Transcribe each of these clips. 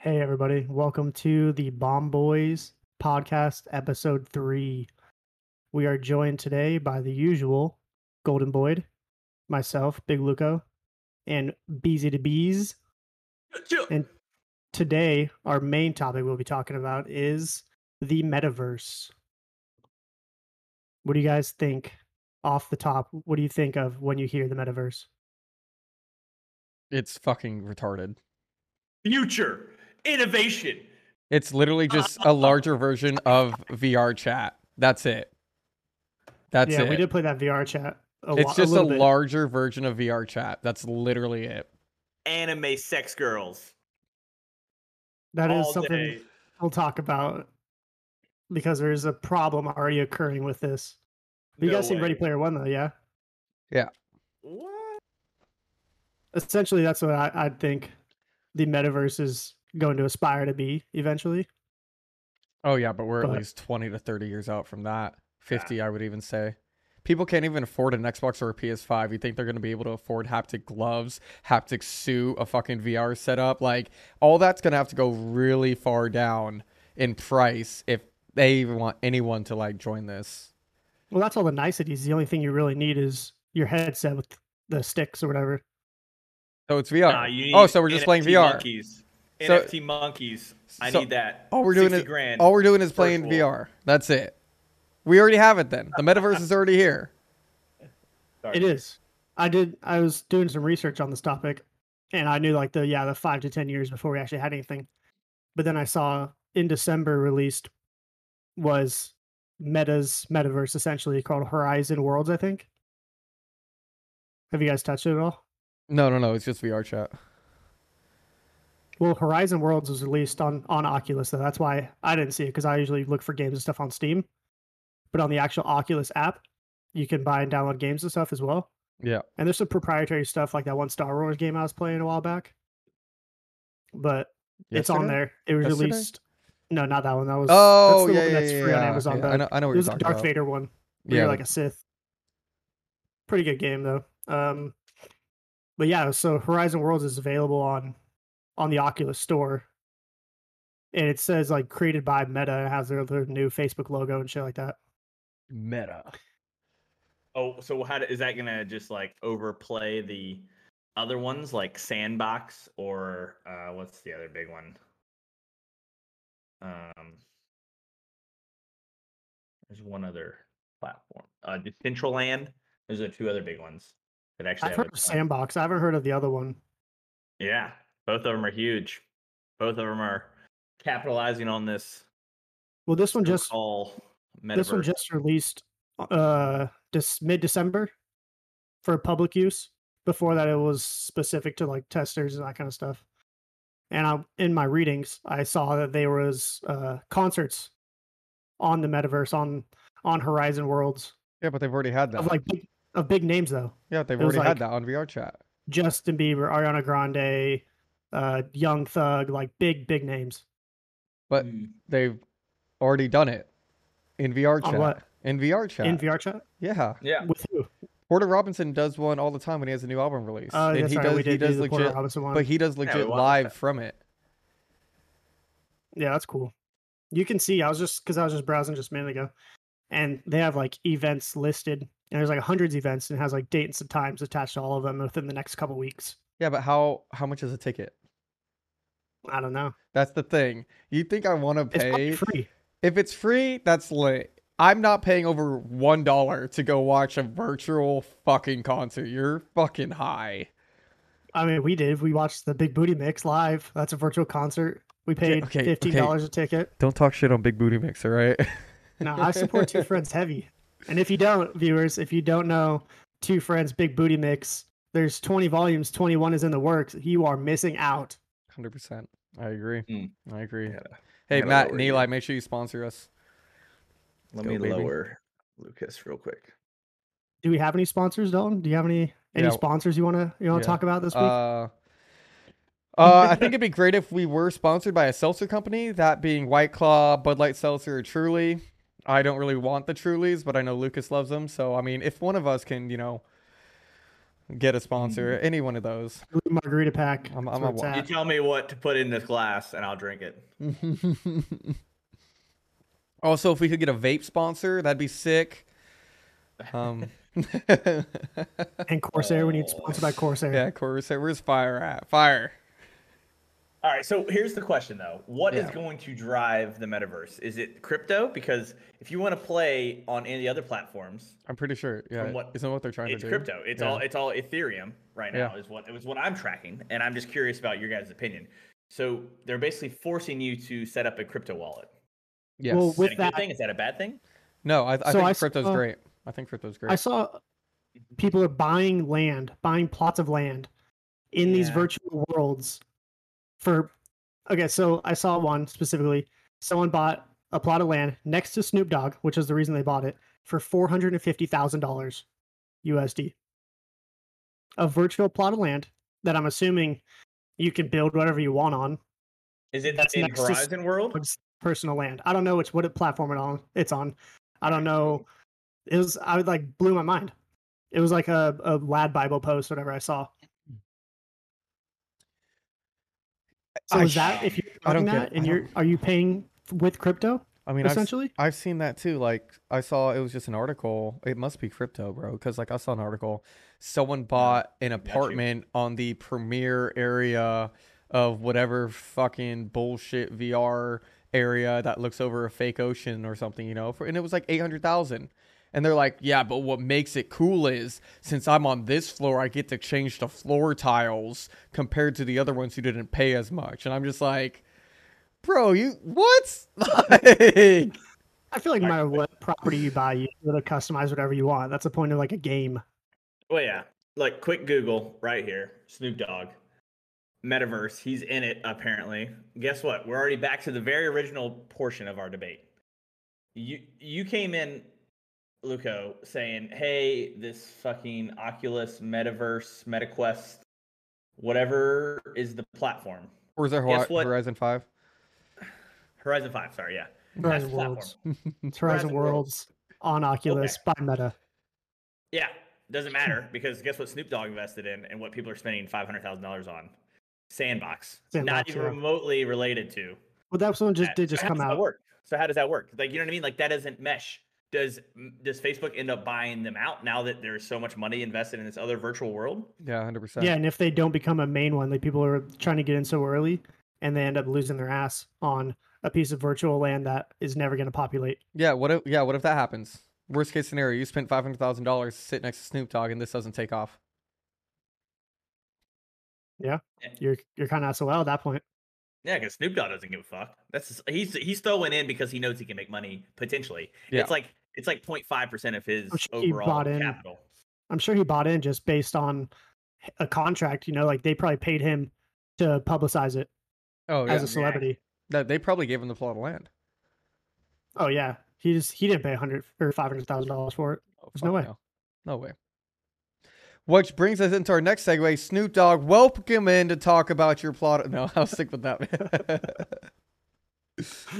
Hey, everybody. Welcome to the Bomb Boys podcast, episode three. We are joined today by the usual Golden Boyd, myself, Big Luco, and Beezy to Bees. And today, our main topic we'll be talking about is the metaverse. What do you guys think off the top? What do you think of when you hear the metaverse? It's fucking retarded. Future innovation. It's literally just a larger version of VR chat. That's it. That's yeah, it. we did play that VR chat. A it's lo- just a, little bit. larger version of VR chat. That's literally it. Anime sex girls. That is all something day. we'll talk about because there's a problem already occurring with this. You No guys seen Ready. Player One though, yeah? Yeah. What? Essentially, that's what I, I think the metaverse is going to aspire to be eventually. Oh yeah, but we're at least 20 to 30 years out from that. 50, I would even say. People can't even afford an Xbox or a PS5. You think they're going to be able to afford haptic gloves, haptic suit, a fucking VR setup? Like all that's going to have to go really far down in price if they even want anyone to like join this. Well, that's all the niceties. The only thing you really need is your headset with the sticks or whatever. So it's VR. Nah, you oh, so we're just playing VR. Monkeys. So- NFT monkeys. I so need that. all we're doing is- grand. All we're doing is playing virtual. VR. That's it. We already have it then. The metaverse is already here. Sorry. It is. I did. I was doing some research on this topic, and I knew like the yeah the five to ten years before we actually had anything. But then I saw in December released was Meta's metaverse essentially called Horizon Worlds. I think. Have you guys touched it at all? No, no, no. It's just VR chat. Well, Horizon Worlds was released on on Oculus, though. That's why I didn't see it because I usually look for games and stuff on Steam. But on the actual Oculus app, you can buy and download games and stuff as well. Yeah. And there's some proprietary stuff like that one Star Wars game I was playing a while back. But it's on there. It was Yesterday? released. No, not that one. That was Oh, that's the yeah, one yeah, that's yeah, free on. Amazon. I know, I know what it was a Darth about. Vader one. Yeah, you're like a Sith. Pretty good game though. Um, but yeah, so Horizon Worlds is available on on the Oculus Store, and it says like created by Meta. It has their, their new Facebook logo and shit like that. meta. Oh, so how do, is that gonna just like overplay the other ones like Sandbox or uh what's the other big one? Um, there's one other platform. Uh, Decentraland. Those are two other big ones that actually I've heard of Sandbox. I haven't heard of the other one. Yeah, both of them are huge. Both of them are capitalizing on this. Well, this one just all metaverse, this one just released uh this mid December for public use. Before that, it was specific to like testers and that kind of stuff. And I, in my readings, I saw that there was uh, concerts on the metaverse on on Horizon Worlds Yeah, but they've already had that. of like big, of big names though. yeah, they've it was already had that on VR chat. Justin Bieber, Ariana Grande, uh, Young Thug, like big big names. But Mm. they've already done it in VR On chat. what? In VR chat. in VR chat yeah. Yeah, with who? Porter Robinson does one all the time when he has a new album release. Uh, and he right. does he did do does Porter legit Robinson one. but he does we legit watched live that. from it. Yeah, that's cool. You can see. I was just because I was just browsing just a minute ago, and they have like events listed, and there's like hundreds of events, and it has like dates and times attached to all of them within the next couple weeks. Yeah, but how how much is a ticket? I don't know. That's the thing. You think I want to pay? It's free. If it's free, that's lit. I'm not paying over one dollar to go watch a virtual fucking concert. You're fucking high. I mean, we did. We watched the Big Booty Mix live. That's a virtual concert. We paid okay, fifteen dollars a ticket. Don't talk shit on Big Booty Mix, all right? No, I support Two Friends heavy. And if you don't, viewers, if you don't know Two Friends Big Booty Mix, there's 20 volumes. 21 is in the works. You are missing out. Hundred percent. I agree. Mm. I agree. gotta- hey gotta Matt lower and it. Eli, make sure you sponsor us. Let Go, me baby. lower Lucas real quick. Do we have any sponsors, Dalton? Do you have any any Yeah. sponsors you wanna you wanna Yeah. talk about this week? Uh, uh, I think it'd be great if we were sponsored by a seltzer company, that being White Claw, Bud Light Seltzer, or Truly. I don't really want the Trulies, but I know Lucas loves them. So, I mean, if one of us can, you know, get a sponsor. Any one of those margarita pack. I'm- I'm a You tell me what to put in this glass, and I'll drink it. also, if we could get a vape sponsor, that'd be sick. Um, And Corsair, we need sponsored by Corsair. yeah, Corsair. Where's fire at? Fire. All right, so here's the question though: What is Yeah. going to drive the metaverse? Is it crypto? Because if you want to play on any of the other platforms, I'm pretty sure. Yeah, what- isn't what they're trying to do? crypto. It's Yeah. all it's all Ethereum right now. Yeah. Is what it was what I'm tracking, and I'm just curious about your guys' opinion. So they're basically forcing you to set up a crypto wallet. Yes. Well, Is with that a good that- thing? Is that a bad thing? no, I, I So think I crypto's saw- great. I think crypto's great. I saw people are buying land, buying plots of land in these virtual worlds for okay, so I saw one specifically. Someone bought a plot of land next to Snoop Dogg, which is the reason they bought it, for four hundred and fifty thousand dollars USD. A virtual plot of land that I'm assuming you can build whatever you want on. Is it That's in Horizon World? Personal land. I don't know which what platform it on it's on. I don't know. It was I would like blew my mind. It was like a, a LADbible post, whatever I saw. So I is that if you're I don't doing get- that and I you're don't- are you paying with crypto I mean, I've, essentially? I've seen that too. Like I saw it was just an article. It must be crypto, bro. Because like I saw an article. Someone bought an apartment on the premier area of whatever fucking bullshit VR area that looks over a fake ocean or something, you know. For, and it was like eight hundred thousand. And they're like, yeah, but what makes it cool is since I'm on this floor, I get to change the floor tiles compared to the other ones who didn't pay as much. And I'm just like, bro, you what? Like, I feel like no matter what property you buy, you be able to customize whatever you want. That's the point of like a game. Well, yeah. Like quick Google right here. Snoop Dogg. Metaverse. He's in it apparently. Guess what? We're already back to the very original portion of our debate. You you came in, Luco, saying, "Hey, this fucking Oculus Metaverse, MetaQuest, whatever is the platform, or is there Guess what? Horizon Five? Horizon Five. Sorry, yeah, Horizon Worlds. It's Horizon Horizon Worlds. Worlds on Oculus by Meta. yeah. Doesn't matter because guess what? Snoop Dogg invested in and what people are spending five hundred thousand dollars on. Sandbox. Not even yeah. remotely related to. Well, that one just that. did just how come does that out. work? So how does that work? Like you know what I mean? Like that doesn't mesh. Does does Facebook end up buying them out now that there's so much money invested in this other virtual world? Yeah, hundred percent. Yeah, and if they don't become a main one, like people are trying to get in so early, and they end up losing their ass on a piece of virtual land that is never going to populate. Yeah. What if? Yeah. What if that happens? Worst case scenario: you spent five hundred thousand dollars to sit next to Snoop Dogg, and this doesn't take off. Yeah, you're you're kind of SOL at that point. Yeah, because Snoop Dogg doesn't give a fuck. That's just, he's he's throwing in because he knows he can make money potentially. Yeah. It's like it's like 0.5 percent of his sure overall bought in. capital. I'm sure he bought in just based on a contract. You know, like they probably paid him to publicize it Oh yeah. as a celebrity. That- they probably gave him the plot of land. Oh yeah, he just he didn't pay a hundred or five hundred thousand dollars for it. Oh, There's no fuck way. No. way. Which brings us into our next segue. Snoop Dogg, welcome in to talk about your plot. No, I'll stick with that.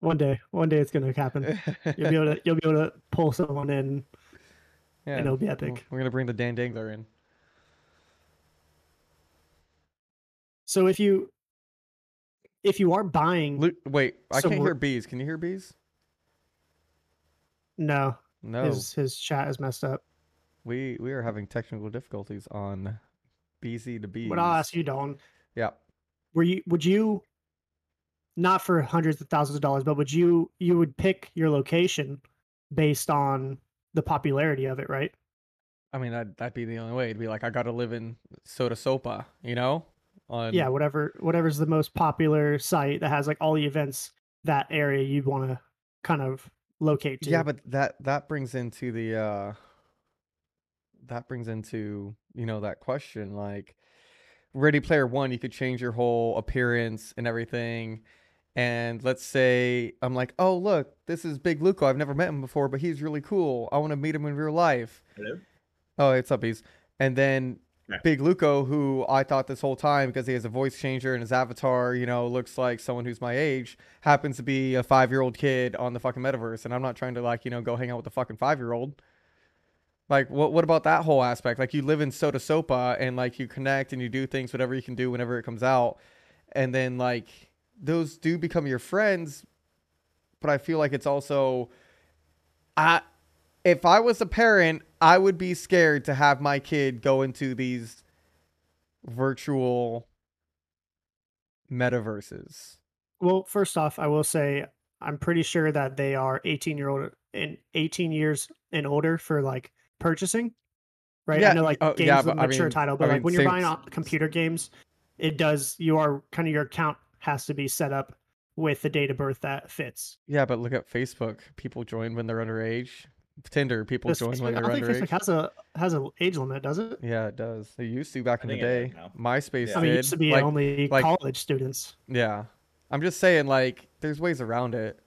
One day, one day it's gonna happen. You'll be able to you'll be able to pull someone in, yeah, and it'll be epic. We're gonna bring the Dan Dangler in. So if you if you are buying, Lu wait, I So can't hear bees. Can you hear bees? no, No, his his chat is messed up. We we are having technical difficulties on BZ to B. But I'll ask you, Don, Yeah. were you would you not for hundreds of thousands of dollars, but would you you would pick your location based on the popularity of it, right? I mean, that'd, that'd be the only way. It'd be like, I got to live in Soda Sopa, you know? On, yeah, whatever whatever's the most popular site that has like all the events that area you'd want to kind of locate to. Yeah, but that that brings into the uh that brings into, you know, that question like Ready Player 1, you could change your whole appearance and everything. And let's say I'm like, "Oh, look, this is Big Luco. I've never met him before, but he's really cool. I want to meet him in real life." Hello. Oh, it's up, bees. And then Yeah. Big Luco, who I thought this whole time because he has a voice changer and his avatar, you know, looks like someone who's my age, happens to be a five year old kid on the fucking metaverse. And I'm not trying to like, you know, go hang out with the fucking five year old. Like what what about that whole aspect? Like you live in Soda Sopa and like you connect and you do things whatever you can do whenever it comes out. And then like those do become your friends, but I feel like it's also I if I was a parent, I would be scared to have my kid go into these virtual metaverses. Well, first off, I will say I'm pretty sure that they are 18 year old and 18 years and older for like purchasing. Right. Yeah, I know like oh, games yeah, with but I mature mean- title, I but like mean, when you're same- buying computer games, it does you are kind of your account has to be set up with the date of birth that fits. Yeah, but look at Facebook. People join when they're underage. Tinder, people Does join when they're I think underage. Facebook has a has an age limit, does it? Yeah, it does. They used to back I in the day. MySpace Yeah. I mean, it used to be like, only like- college students. yeah. I'm just saying, like, there's ways around it.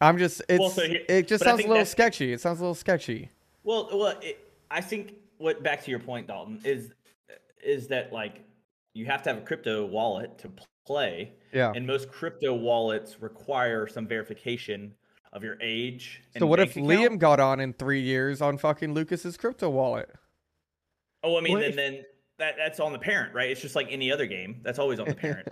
I'm just, it's, Well, so here- it just sounds a little sketchy. It sounds a little sketchy. Well, well, it, I think what back to your point, Dalton, is is that like you have to have a crypto wallet to play, Yeah. and most crypto wallets require some verification of your age. So what if bank Liam got on in three years on fucking Lucas's crypto wallet? Oh, I mean, What then if- then that that's on the parent, right? It's just like any other game. That's always on the parent.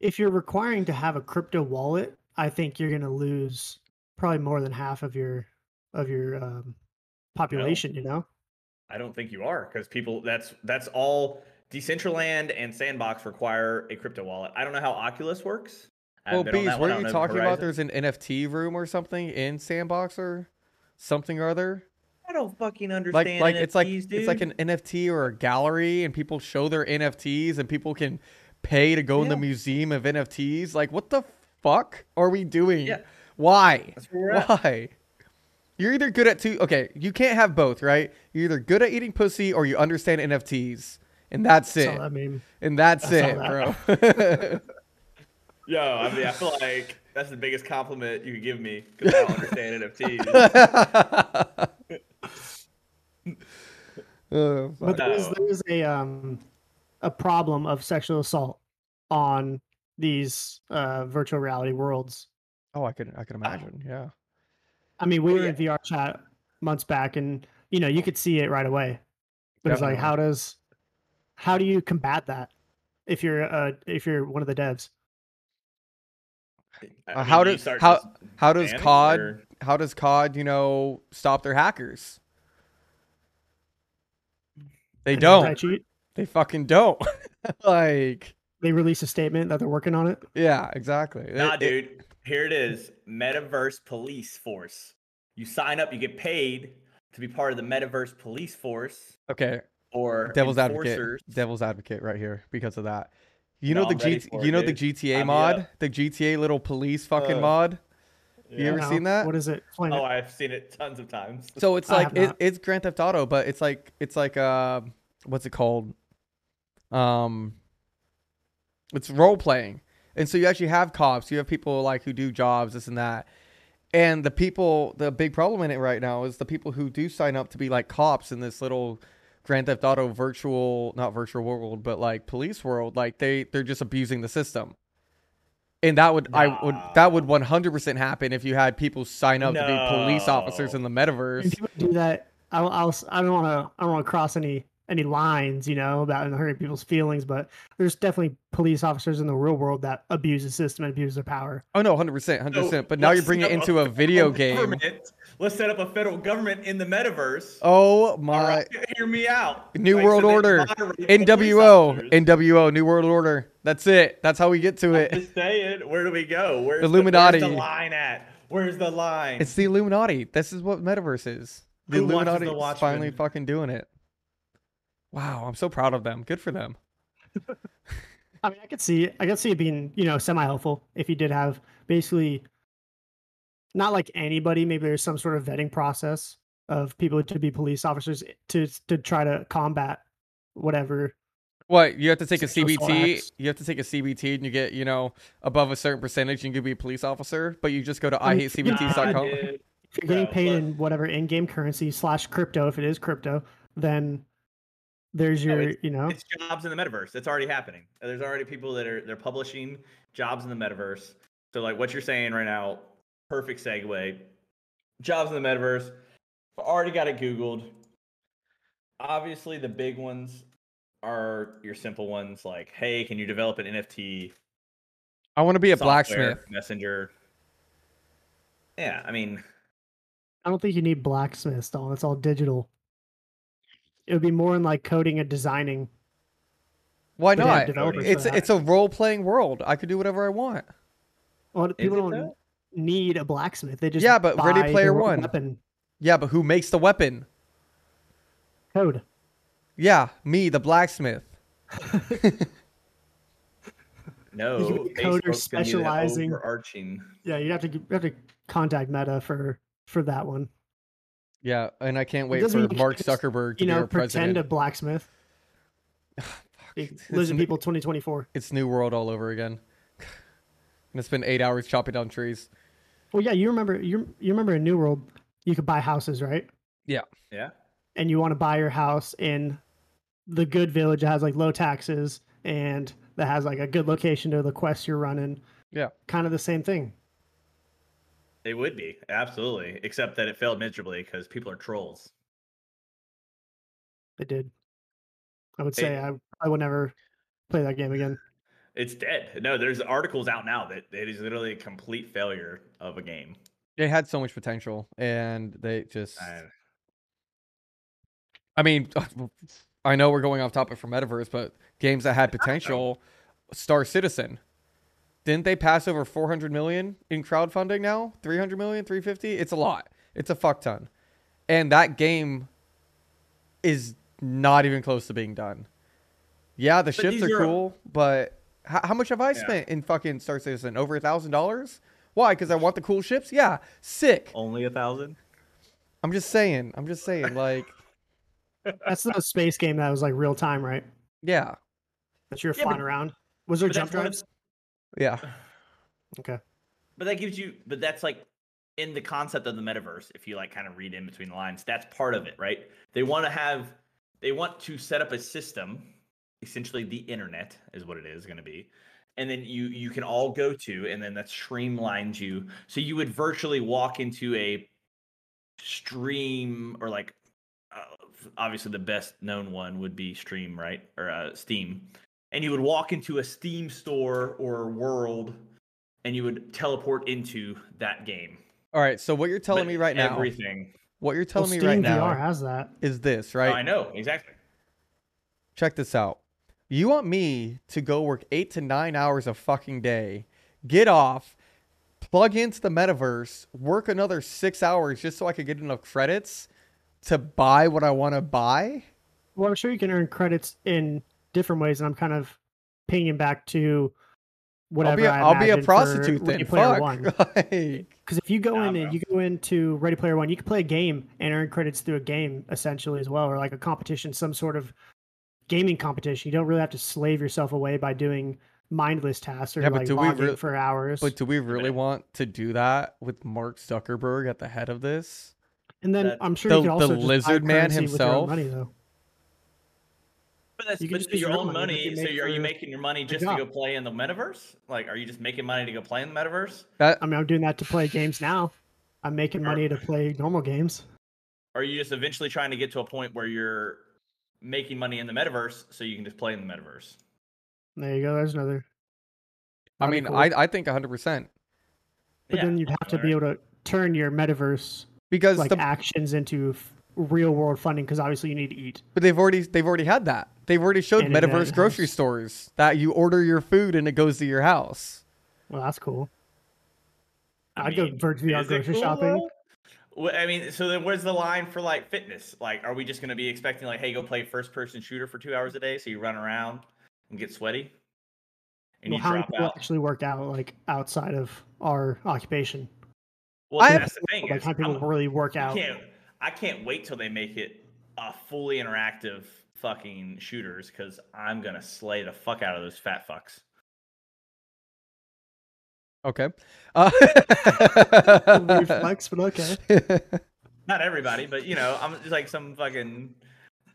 If you're requiring to have a crypto wallet, I think you're going to lose probably more than half of your of your um, population. You know. I don't think you are because people that's that's all Decentraland and Sandbox require a crypto wallet. I don't know how Oculus works. I Well, haven't been on Bees, that one. I weren't you know talking about there's an NFT room or something in Sandbox or something or other? I don't fucking understand. like it's like NFTs, it's like dude. an NFT or a gallery, and people show their NFTs, and people can pay to go in the museum of NFTs. Like, what the fuck are we doing? Yeah. Why? That's where we're at. Why? You're either good at two. Okay, you can't have both, right? You're either good at eating pussy or you understand NFTs, and that's So it. I mean, and that's, That's it, all bro. Yo, I mean, I feel like that's the biggest compliment you could give me because I don't understand NFTs. Oh, but fuck. there's No. there's a um a problem of sexual assault on these uh virtual reality worlds. oh, I can I can imagine. Yeah. I mean, we Well, were in VR chat months back, and you know you could see it right away. But it's like, how does how do you combat that if you're uh if you're one of the devs? I Uh, mean, how do you does- how- just How does COD or- how does COD, you know, stop their hackers? They And don't. They fucking don't. like, They release a statement that they're working on it. yeah, exactly. Nah, It- it- dude. Here it is. Metaverse Police Force. You sign up, you get paid to be part of the Metaverse Police Force okay, or devil's advocate. Devil's advocate right here because of that. You know the G- for you it, know the. GTA Sign me mod, up. the GTA little police fucking Uh, mod. You ever No, seen that? What is it? Explain Oh, it. I've seen it tons of times. So it's like it, it's Grand Theft Auto, but it's like it's like uh what's it called? Um it's role playing. And so you actually have cops, you have people like who do jobs, this and that. And the people the big problem in it right now is the people who do sign up to be like cops in this little Grand Theft Auto virtual not virtual world, but like police world, like they they're just abusing the system. And that would I would that would 100% happen if you had people sign up to be police officers in the When metaverse. people do that, I'll, I'll I don't want to I don't want to cross any any lines, you know, about hurting people's feelings. But there's definitely police officers in the real world that abuse the system and abuse their power. Oh no, hundred percent, hundred So, percent. But now you're bringing it into a video game. Let's set up a federal government in the metaverse. Oh All my! right, hear me out. New Like, World so Order. moderate the police NWO. NWO, New World Order. That's it. That's how we get to I'm it. Just saying, where do we go? Where's Illuminati. The, where's the line at? Where's the line? It's the Illuminati. This is what metaverse is. The Who Illuminati The is finally fucking doing it. Wow, I'm so proud of them. Good for them. I mean, I could see I could see it being you know semi helpful if you did have basically not like anybody. Maybe there's some sort of vetting process of people to be police officers to to try to combat whatever. What you have to take a CBT? acts. You have to take a CBT, and you get you know above a certain percentage, you can be a police officer. But you just go to I mean, yeah, IHateCBTs.com. If you're getting No, paid look. in whatever in-game currency slash crypto, if it is crypto, then there's No, your you know It's jobs in the metaverse. It's already happening. There's already people that are they're publishing jobs in the metaverse. So like what you're saying right now, perfect segue. Jobs in the metaverse. I already got it Googled. Obviously, the big ones are your simple ones like, hey, can you develop an NFT? I want to be a blacksmith. Messenger. Yeah, I mean, I don't think you need blacksmiths, though. It's all digital. It would be more in like coding and designing. Why not? It's it's a role playing world. I could do whatever I want. Well, people don't though? need a blacksmith. They just Yeah, but Ready Player One. weapon Yeah, but who makes the weapon? code. Yeah, me, the blacksmith. No, You could be Facebook's coder gonna be specializing- overarching. Yeah, you'd have to you have to contact Meta for for that one. Yeah, and I can't wait for Mark can't just, Zuckerberg to You be know, our pretend president. a blacksmith. It's Losing people 2024. It's New World all over again. and spend eight hours chopping down trees. Well, yeah, you remember you you remember in New World, you could buy houses, right? Yeah, yeah. And you want to buy your house in the good village that has like low taxes and that has like a good location to the quest you're running. Yeah. Kind of the same thing. It would be absolutely, except that it failed miserably because people are trolls. It did. I would Hey. say I I would never play that game again. It's dead. No, there's articles out now that it is literally a complete failure of a game. It had so much potential, and they just. I- I mean, I know we're going off topic for metaverse, but games that had potential, Star Citizen, didn't they pass over 400 million in crowdfunding now? 300 million, 350? It's a lot. It's a fuck ton. And that game is not even close to being done. Yeah, the ships are are- cool, but how, how much have I Yeah. spent in fucking Star Citizen? Over a thousand dollars? Why? Because I want the cool ships? Yeah, sick. Only a thousand. I'm just saying. I'm just saying. Like, That's the space game that was like real time, right? yeah, That you're Yeah, flying but- around. Was there jump that's one of- drives? Yeah. Okay. But that gives you, but that's like in the concept of the metaverse. If you like kind of read in between the lines, that's part of it, right? They want to have, they want to set up a system, essentially the internet is what it is going to be, and then you you can all go to, and then that streamlines you. So you would virtually walk into a stream or like, uh, obviously the best known one would be Stream, right, or uh, Steam, and you would walk into a Steam store or world and you would teleport into that game. All right. So what you're telling But me right now, everything. what you're Well, telling me right VR now has that. is this, Oh, right? I know exactly. Check this out. You want me to go work eight to nine hours a fucking day, get off, plug into the metaverse, work another six hours just so I could get enough credits to buy what I want to buy? Well, I'm sure you can earn credits in different ways, and I'm kind of pinging back to whatever I'll be a, I I'll be a prostitute Ready then. Fuck. One. Like, Because if you go Nah, in bro. and you go into Ready Player One, you can play a game and earn credits through a game essentially as well, or like a competition, some sort of gaming competition. You don't really have to slave yourself away by doing mindless tasks or Yeah, but like do we logging re- for hours. but do we really want to do that with Mark Zuckerberg at the head of this? and then that- I'm sure The- you can the also just buy lizard man currency with your own himself? money though. But that's You can but just it's use your your own money money. you So you're, are you making your money just to go play in the metaverse? Like, are you just making money to go play in the metaverse? That I mean, I'm doing that to play games now. I'm making money to play normal games. Are you just eventually trying to get to a point where you're making money in the metaverse so you can just play in the metaverse? There you go. There's another. I mean, cool. I I think 100% But Yeah, then you'd have to be able to turn your metaverse because like the actions into f- real world funding because obviously you need to eat. But they've already they've already had that. They've already showed And metaverse grocery house. stores that you order your food and it goes to your house. Well, that's cool. I I'd go mean, Vert VR is grocery cool, shopping. though? Well, I mean, so then where's the line for like fitness? Like, are we just going to be expecting like, hey, go play first person shooter for two hours a day, so you run around and get sweaty, and Well, you how many drop people out? actually work out like outside of our occupation? Well, I- that's the thing. Like is, how people I'm- really work I out? can't. I can't wait till they make it a fully interactive fucking shooters because I'm gonna slay the fuck out of those fat fucks. Okay. Uh, Reflex, but okay. Not everybody, but you know, I'm just like some fucking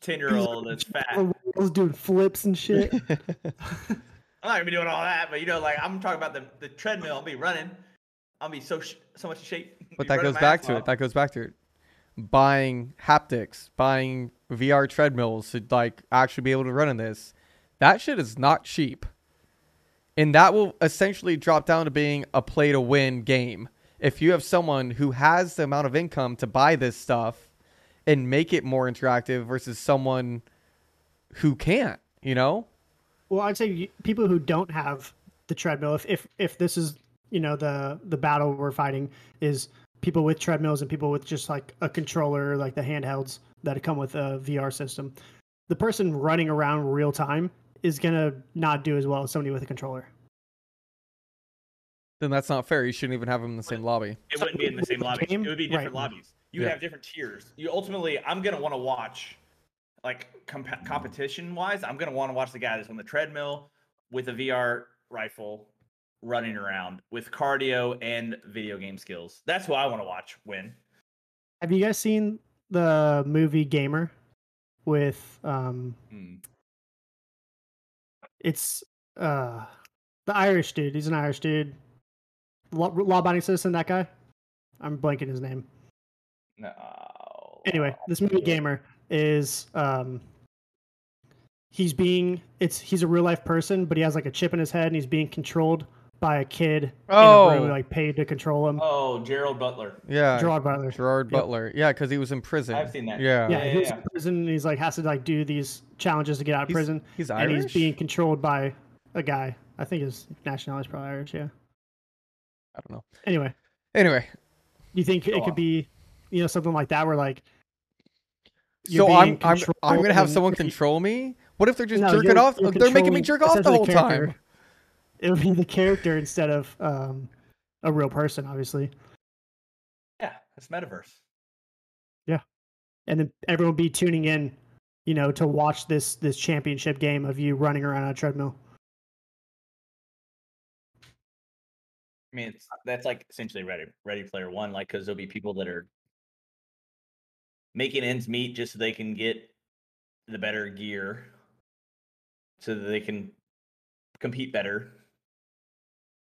ten year old that's fat. I was doing flips and shit. I'm not gonna be doing all that, but you know, like I'm talking about the, the treadmill. I'll be running. I'll be so sh- so much in shape. but that goes back ass to it. That goes back to it. Buying haptics, buying VR treadmills to like actually be able to run in this. That shit is not cheap. And that will essentially drop down to being a play to win game. If you have someone who has the amount of income to buy this stuff and make it more interactive versus someone who can't, you know? Well, I'd say people who don't have the treadmill, if if if this is you know the the battle we're fighting is people with treadmills and people with just like a controller, like the handhelds that come with a VR system. The person running around real time is gonna not do as well as somebody with a controller. Then that's not fair. You shouldn't even have them in the same lobby. It wouldn't be in the same lobby. It would be different Right. lobbies. You would Yeah. have different tiers. You ultimately, I'm gonna want to watch, like comp- competition wise, I'm gonna want to watch the guy that's on the treadmill with a VR rifle running around with cardio and video game skills. That's who I want to watch win. Have you guys seen the movie Gamer with um Hmm. it's uh the Irish dude. He's an Irish dude. Law, law-abiding citizen. That guy. I'm blanking his name. No. Anyway, this movie Gamer is um he's being it's he's a real life person, but he has like a chip in his head and he's being controlled by a kid in a Oh. room, like paid to control him. Oh, Gerald Butler. Yeah. Gerard Butler. Gerard Yep. Butler. Yeah, because he was in prison. I've seen that. Yeah. Yeah, yeah, he's yeah. in prison and he's like has to like do these challenges to get out of He's- prison. He's Irish. and he's being controlled by a guy. I think his nationality is probably Irish. Yeah. I don't know. Anyway, Anyway, you think Go it on. could be, you know, something like that where like. you're so I'm I'm I'm gonna have someone control me. What if they're just No, jerking you're- off? you're They're making me jerk off the whole character. time. It would be the character instead of um, a real person, obviously, Yeah, it's metaverse. Yeah, and then everyone would be tuning in, you know, to watch this this championship game of you running around on a treadmill. I mean, it's, that's like essentially Ready Ready Player One, like because there'll be people that are making ends meet just so they can get the better gear, so that they can compete better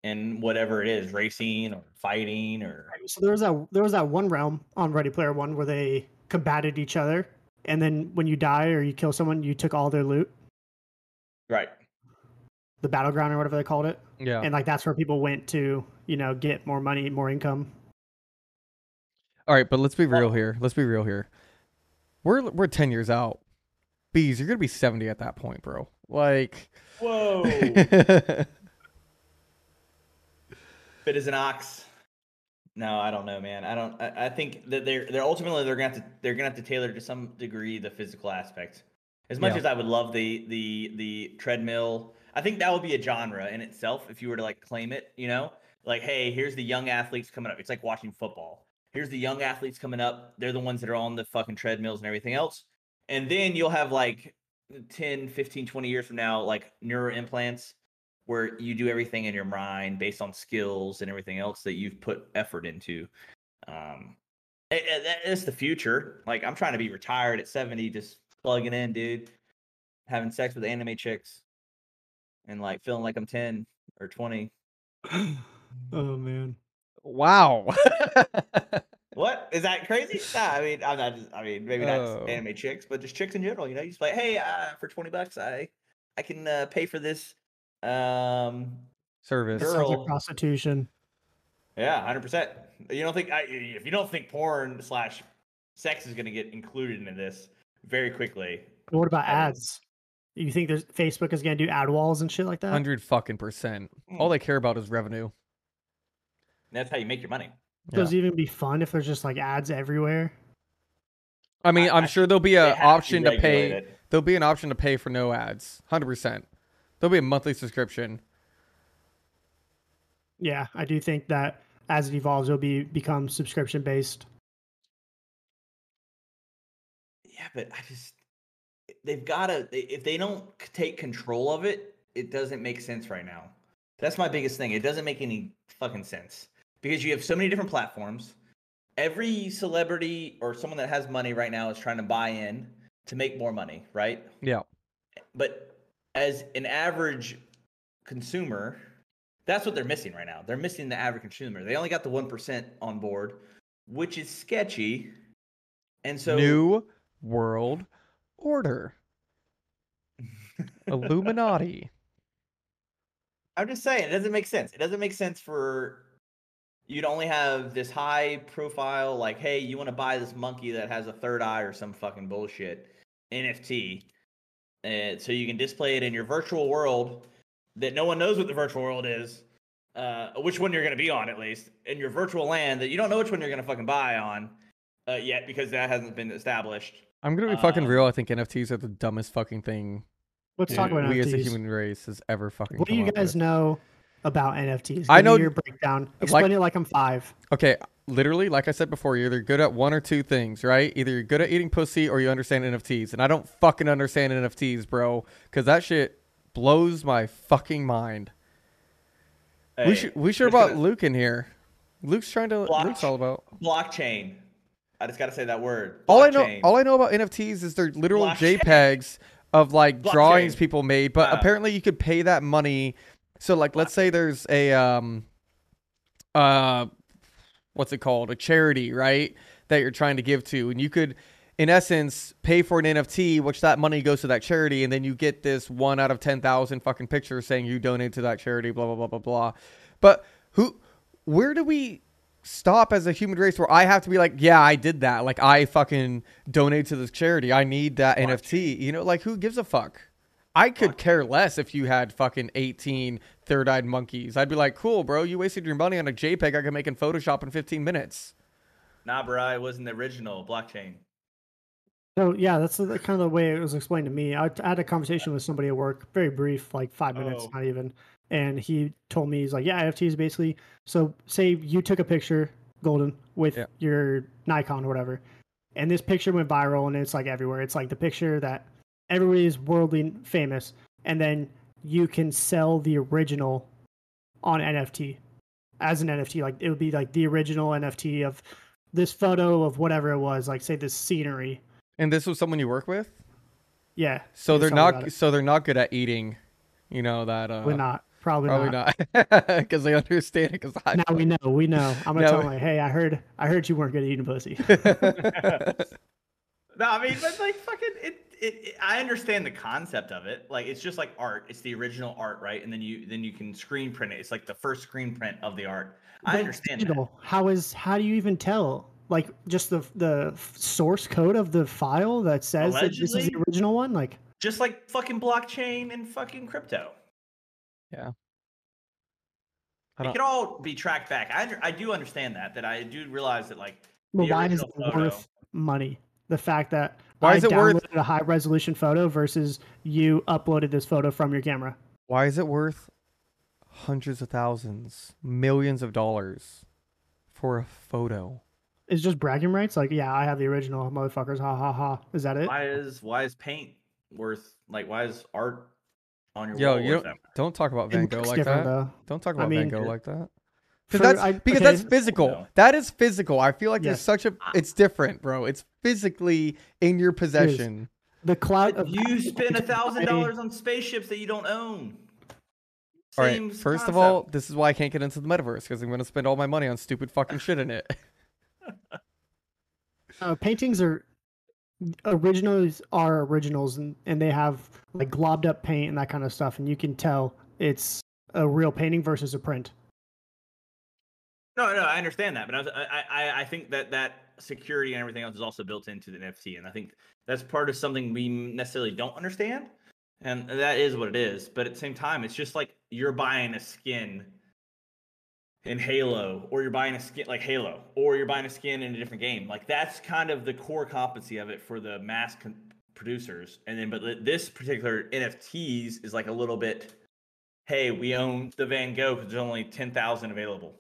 in whatever it is, racing or fighting or So there was that there was that one realm on Ready Player One where they combated each other, and then when you die or you kill someone, you took all their loot, right. the battleground or whatever they called it, Yeah. and like that's where people went to, you know, get more money, more income. All right, but let's be real here. Let's be real here. We're we're ten years out. Bees, you're gonna be seventy at that point, bro. Like. Whoa, fit as an ox. No, I don't know, man. I don't. I, I think that they're they're ultimately they're gonna have to they're gonna have to tailor to some degree the physical aspect. As much Yeah. as I would love the the the treadmill, I think that would be a genre in itself if you were to like claim it. You know, like hey, here's the young athletes coming up. It's like watching football. Here's the young athletes coming up. They're the ones that are on the fucking treadmills and everything else. And then you'll have like 10, 15, 20 years from now, like neuro implants where you do everything in your mind based on skills and everything else that you've put effort into. Um, it, it- that is the future. Like I'm trying to be retired at 70, just plugging in, dude, having sex with anime chicks, and like feeling like I'm 10 or 20. oh man. wow. What is that crazy? Nah, I mean, I'm not. Just, I mean, maybe not Oh. anime chicks, but just chicks in general. You know, you just like, hey, uh, for 20 bucks, I, I can uh, pay for this. Um, Service. It like Girl. prostitution. Yeah, hundred percent. You don't think I, if you don't think porn slash sex is going to get included into this very quickly? But what about ads? You think there's Facebook is gonna do ad walls and shit like that? Hundred fucking percent. All Hmm. they care about is revenue. That's how you make your money. Does it even be fun if there's just like ads everywhere? I mean, I- I'm I sure there'll be an have to option to pay. it. There'll be an option to pay for no ads. Hundred percent. There'll be a monthly subscription. Yeah, I do think that as it evolves, it'll be become subscription based. Yeah, but I just they've got to. If they don't take control of it, it doesn't make sense right now. That's my biggest thing. It doesn't make any fucking sense because you have so many different platforms. Every celebrity or someone that has money right now is trying to buy in to make more money, right? Yeah. but as an average consumer, that's what they're missing right now. They're missing the average consumer. They only got the one percent on board, which is sketchy And so New World Order. Illuminati. I'm just saying, it doesn't make sense. It doesn't make sense for you to only have this high profile, like, hey, you want to buy this monkey that has a third eye or some fucking bullshit NFT, and so you can display it in your virtual world that no one knows what the virtual world is, uh, which one you're going to be on at least in your virtual land that you don't know which one you're going to fucking buy on uh, yet because that hasn't been established. I'm gonna be fucking Um, real. I think NFTs are the dumbest fucking thing Let's Yeah, talk about we as a human race has ever fucking. What do you guys with. know about NFTs? I Give me know- your breakdown. Explain it like I'm five. Okay, literally, like I said before, you're either good at one or two things, right? Either you're good at eating pussy or you understand NFTs. And I don't fucking understand NFTs, bro, because that shit blows my fucking mind. we should we should about gonna- Luke in here. Luke's trying to. Block- Luke's all about. blockchain. I just got to say that word. All I know, all I know about NFTs is they're literal Blockchain. JPEGs of like Blockchain. drawings people made, but apparently you could pay that money. So like, let's say there's a um, uh, what's it called? A charity, right? That you're trying to give to, and you could, in essence, pay for an NFT, which that money goes to that charity, and then you get this one out of ten thousand fucking pictures saying you donate to that charity, blah blah blah blah blah. But who, where do we? stop as a human race where I have to be like, yeah, I did that. Like I fucking donate to this charity. I need that NFT. You know, like who gives a fuck? I could care less if you had fucking 18 third-eyed monkeys. I'd be like, cool, bro. You wasted your money on a JPEG I can make in Photoshop in 15 minutes. Nah, bro, it wasn't the original blockchain. So yeah, that's the, kind of the way it was explained to me. I, I had a conversation with somebody at work, very brief, like five oh. minutes, Oh. not even. And he told me he's like, yeah, NFTs basically. So say you took a picture, Golden, with Yeah. your Nikon or whatever, and this picture went viral, and it's like everywhere. It's like the picture that everybody is worldly famous, and then you can sell the original on NFT as an NFT. Like it would be like the original NFT of this photo of whatever it was, like say this scenery. And this was someone you work with? Yeah. So they're tell me about not so they're not good at eating, you know, that uh We're not. Probably, probably not. not. Cuz they understand it cuz I Now we know. We know. I'm gonna Now tell we- him like, hey, I heard. I heard you weren't good at eating pussy. No, I mean, but like fucking it, it, it. I understand the concept of it. Like it's just like art. It's the original art, right? And then you then you can screen print it. It's like the first screen print of the art. I But understand that. How is? How do you even tell? Like just the the source code of the file that says that this is the original one. Like Just like fucking blockchain and fucking crypto. I It don't can all be tracked back. I I do understand that. That I do realize that like but The why is it photo. worth money? The fact that Why I is it worth- downloaded a high resolution photo versus you uploaded this photo from your camera. Why is it worth hundreds of thousands, millions of dollars for a photo? It's just bragging rights. Like, yeah, I have the original motherfuckers. Ha ha ha. Is that it? why is why is paint worth like why is art on your Yo, wall you worth don't, that? don't talk about Van Gogh looks like different, that. though. Don't talk I about Van Gogh it- like that. For- Because that's I- because okay, that's physical. No. That is physical. I feel like Yes. there's such a it's different, bro. It's physically in your possession. the cloud. Of you spend a thousand dollars on spaceships that you don't own. All right. Same First of all, this is why I can't get into the metaverse because I'm going to spend all my money on stupid fucking shit in it. uh, paintings are originals are originals and, and they have like globbed up paint and that kind of stuff and you can tell it's a real painting versus a print No, no, I understand that, but I, was, I, I, think that that security and everything else is also built into the NFT, and I think that's part of something we necessarily don't understand, and that is what it is. But at the same time, it's just like you're buying a skin in Halo, or you're buying a skin like Halo, or you're buying a skin in a different game. Like that's kind of the core competency of it for the mass con- producers, and then but this particular NFTs is like a little bit. Hey, we own the Van Gogh because there's only ten thousand available.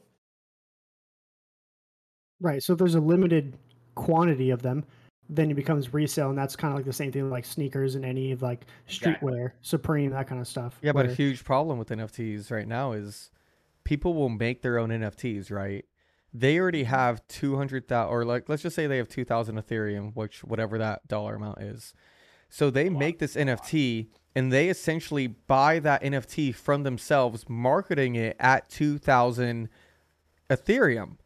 Right so if there's a limited quantity of them then it becomes resale and that's kind of like the same thing like sneakers and any of like streetwear supreme that kind of stuff yeah, but a huge problem with NFTs right now is people will make their own NFTs, right? They already have 200,000 or like let's just say they have 2000 Ethereum, which whatever that dollar amount is. So they make this NFT and they essentially buy that NFT from themselves, marketing it at 2000 Ethereum.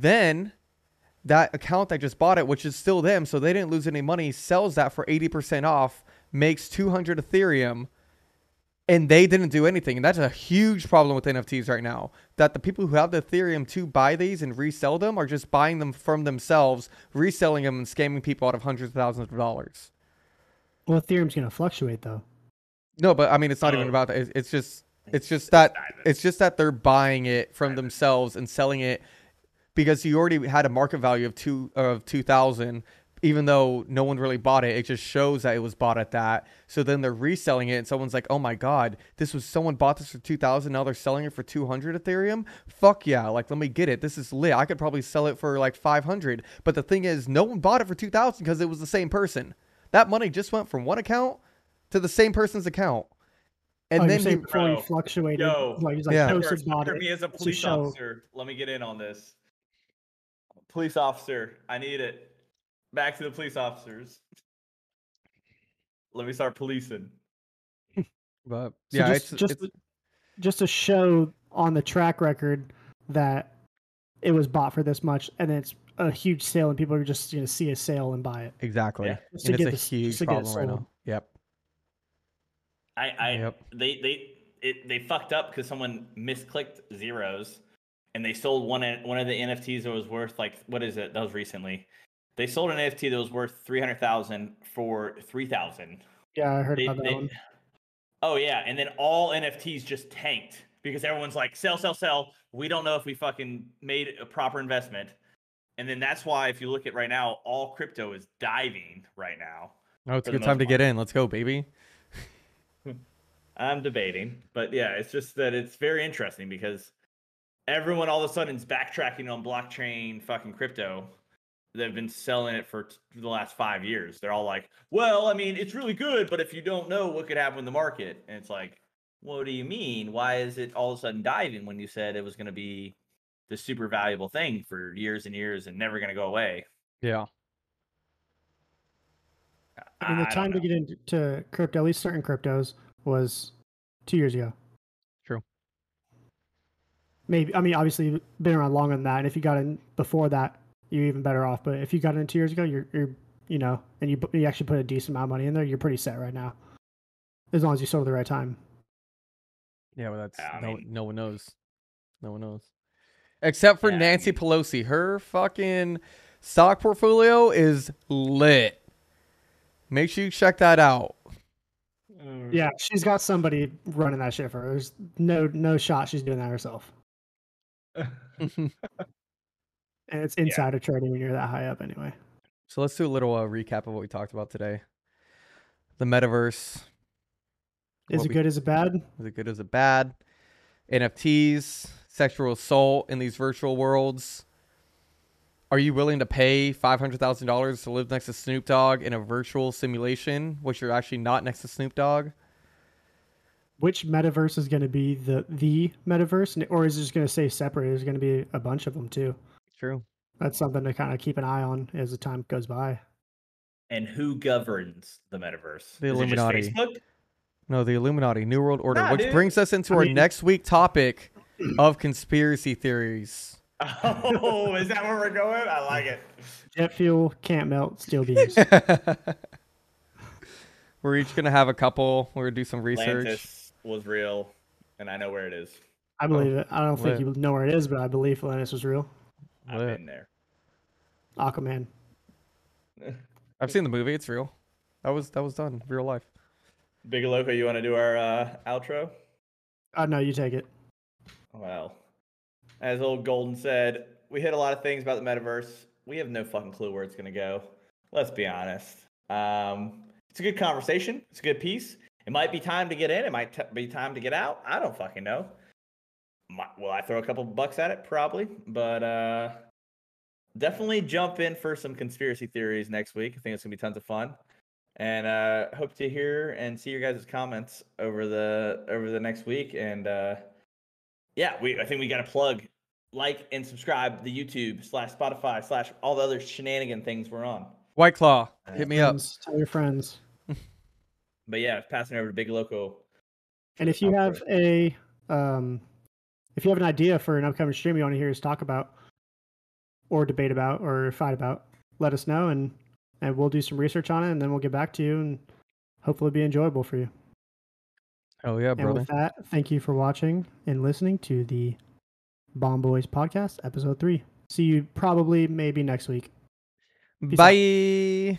Then that account that just bought it, which is still them, so they didn't lose any money, sells that for 80% off, makes 200 Ethereum, and they didn't do anything. And that's a huge problem with NFTs right now. That the people who have the Ethereum to buy these and resell them are just buying them from themselves, reselling them, and scamming people out of hundreds of thousands of dollars. Well, Ethereum's going to fluctuate though. No, but I mean, it's not even Oh. about that. It's, it's just, it's just that, it's just that they're buying it from themselves and selling it because you already had a market value of two of two thousand, even though no one really bought it. It just shows that it was bought at that. So then they're reselling it, and someone's like, "Oh my god, this was someone bought this for two thousand. Now they're selling it for two hundred Ethereum. Fuck yeah! Like, let me get it. This is lit. I could probably sell it for like five hundred. But the thing is, no one bought it for two thousand because it was the same person. That money just went from one account to the same person's account. And oh, then you're before he Bro, fluctuated, yo, like he's like Yeah. posted First, bought for it. me as a to police show- officer, let me get in on this. Police officer, I need it. Back to the police officers. Let me start policing. but So yeah, just, it's, just, it's just to show on the track record that it was bought for this much, and then it's a huge sale, and people are just going to see a sale and buy it. exactly, Yeah. And it's a this- huge just to get it problem right now. Yep. I, I Yep. they they it, they fucked up because someone misclicked zeros, and they sold one one of the NFTs that was worth like what is it? That was recently. They sold an NFT that was worth three hundred thousand for three thousand. Yeah, I heard They- about that they- one. Oh yeah, and then all NFTs just tanked because everyone's like, sell, sell, sell. We don't know if we fucking made a proper investment. And then that's why if you look at right now, all crypto is diving right now. Oh, it's a good time to most get in. Let's go, baby. I'm debating, but yeah, it's just that it's very interesting because everyone all of a sudden is backtracking on blockchain fucking crypto. They've been selling it for t- the last five years. They're all like, well, I mean, it's really good, but if you don't know what could happen in the market, and it's like, what do you mean? Why is it all of a sudden diving when you said it was going to be the super valuable thing for years and years and never going to go away? Yeah. I mean, the don't time to get into crypto, at least certain cryptos, was two years ago. True. Maybe I mean, obviously, you've been around longer than that. And if you got in before that, you're even better off. But if you got in two years ago, you're, you're you know, and you you actually put a decent amount of money in there, you're pretty set right now. As long as you sold at the right time. Yeah, well, that's I no, mean- no one knows. No one knows. Except for Yeah, I Nancy mean- Pelosi. Her fucking stock portfolio is lit. Make sure you check that out. Um, yeah, she's got somebody running that shit for her. There's no no shot she's doing that herself. And it's insider trading when you're that high up anyway. So let's do a little uh, recap of what we talked about today. The metaverse. Is it we- good? Is it bad? Is it good? Is it bad? NFTs, sexual assault in these virtual worlds. Are you willing to pay five hundred thousand dollars to live next to Snoop Dogg in a virtual simulation, which you're actually not next to Snoop Dogg? Which metaverse is going to be the the metaverse, or is it just going to stay separate? There's going to be a bunch of them too. True. That's something to kind of keep an eye on as the time goes by. And who governs the metaverse? The Is it just Illuminati. Facebook? No, the Illuminati, New World Order, Nah, which dude. brings us into I our mean- next week topic of conspiracy theories. Oh, is that where we're going? I like it. Jet fuel can't melt steel beams. We're each gonna have a couple. We're gonna do some research. Atlantis was real, and I know where it is. I believe it. I don't think lit. you know where it is, but I believe Atlantis was real. I've Lit. been there. Aquaman. I've seen the movie. It's real. That was that was done real life. Bigelow, you want to do our uh, outro? Oh no, you take it. Well, as old Golden said, we hit a lot of things about the metaverse. We have no fucking clue where it's gonna go. Let's be honest. Um, it's a good conversation. It's a good piece. It might be time to get in. It might t- be time to get out. I don't fucking know. Might, will I throw a couple bucks at it? Probably, but uh, definitely jump in for some conspiracy theories next week. I think it's gonna be tons of fun, and uh, hope to hear and see your guys' comments over the over the next week. And uh, yeah, we I think we got to plug, like and subscribe the YouTube slash Spotify slash all the other shenanigan things we're on. White Claw, hit me up. Tell your friends. But yeah, passing over to Big Loco. And if you have outro. a um, if you have an idea for an upcoming stream you want to hear us talk about, or debate about or fight about, let us know and and we'll do some research on it and then we'll get back to you and hopefully be enjoyable for you. Hell yeah, brother! And with that, thank you for watching and listening to the Bomb Boys podcast, episode three. See you probably maybe next week. Peace out. Bye.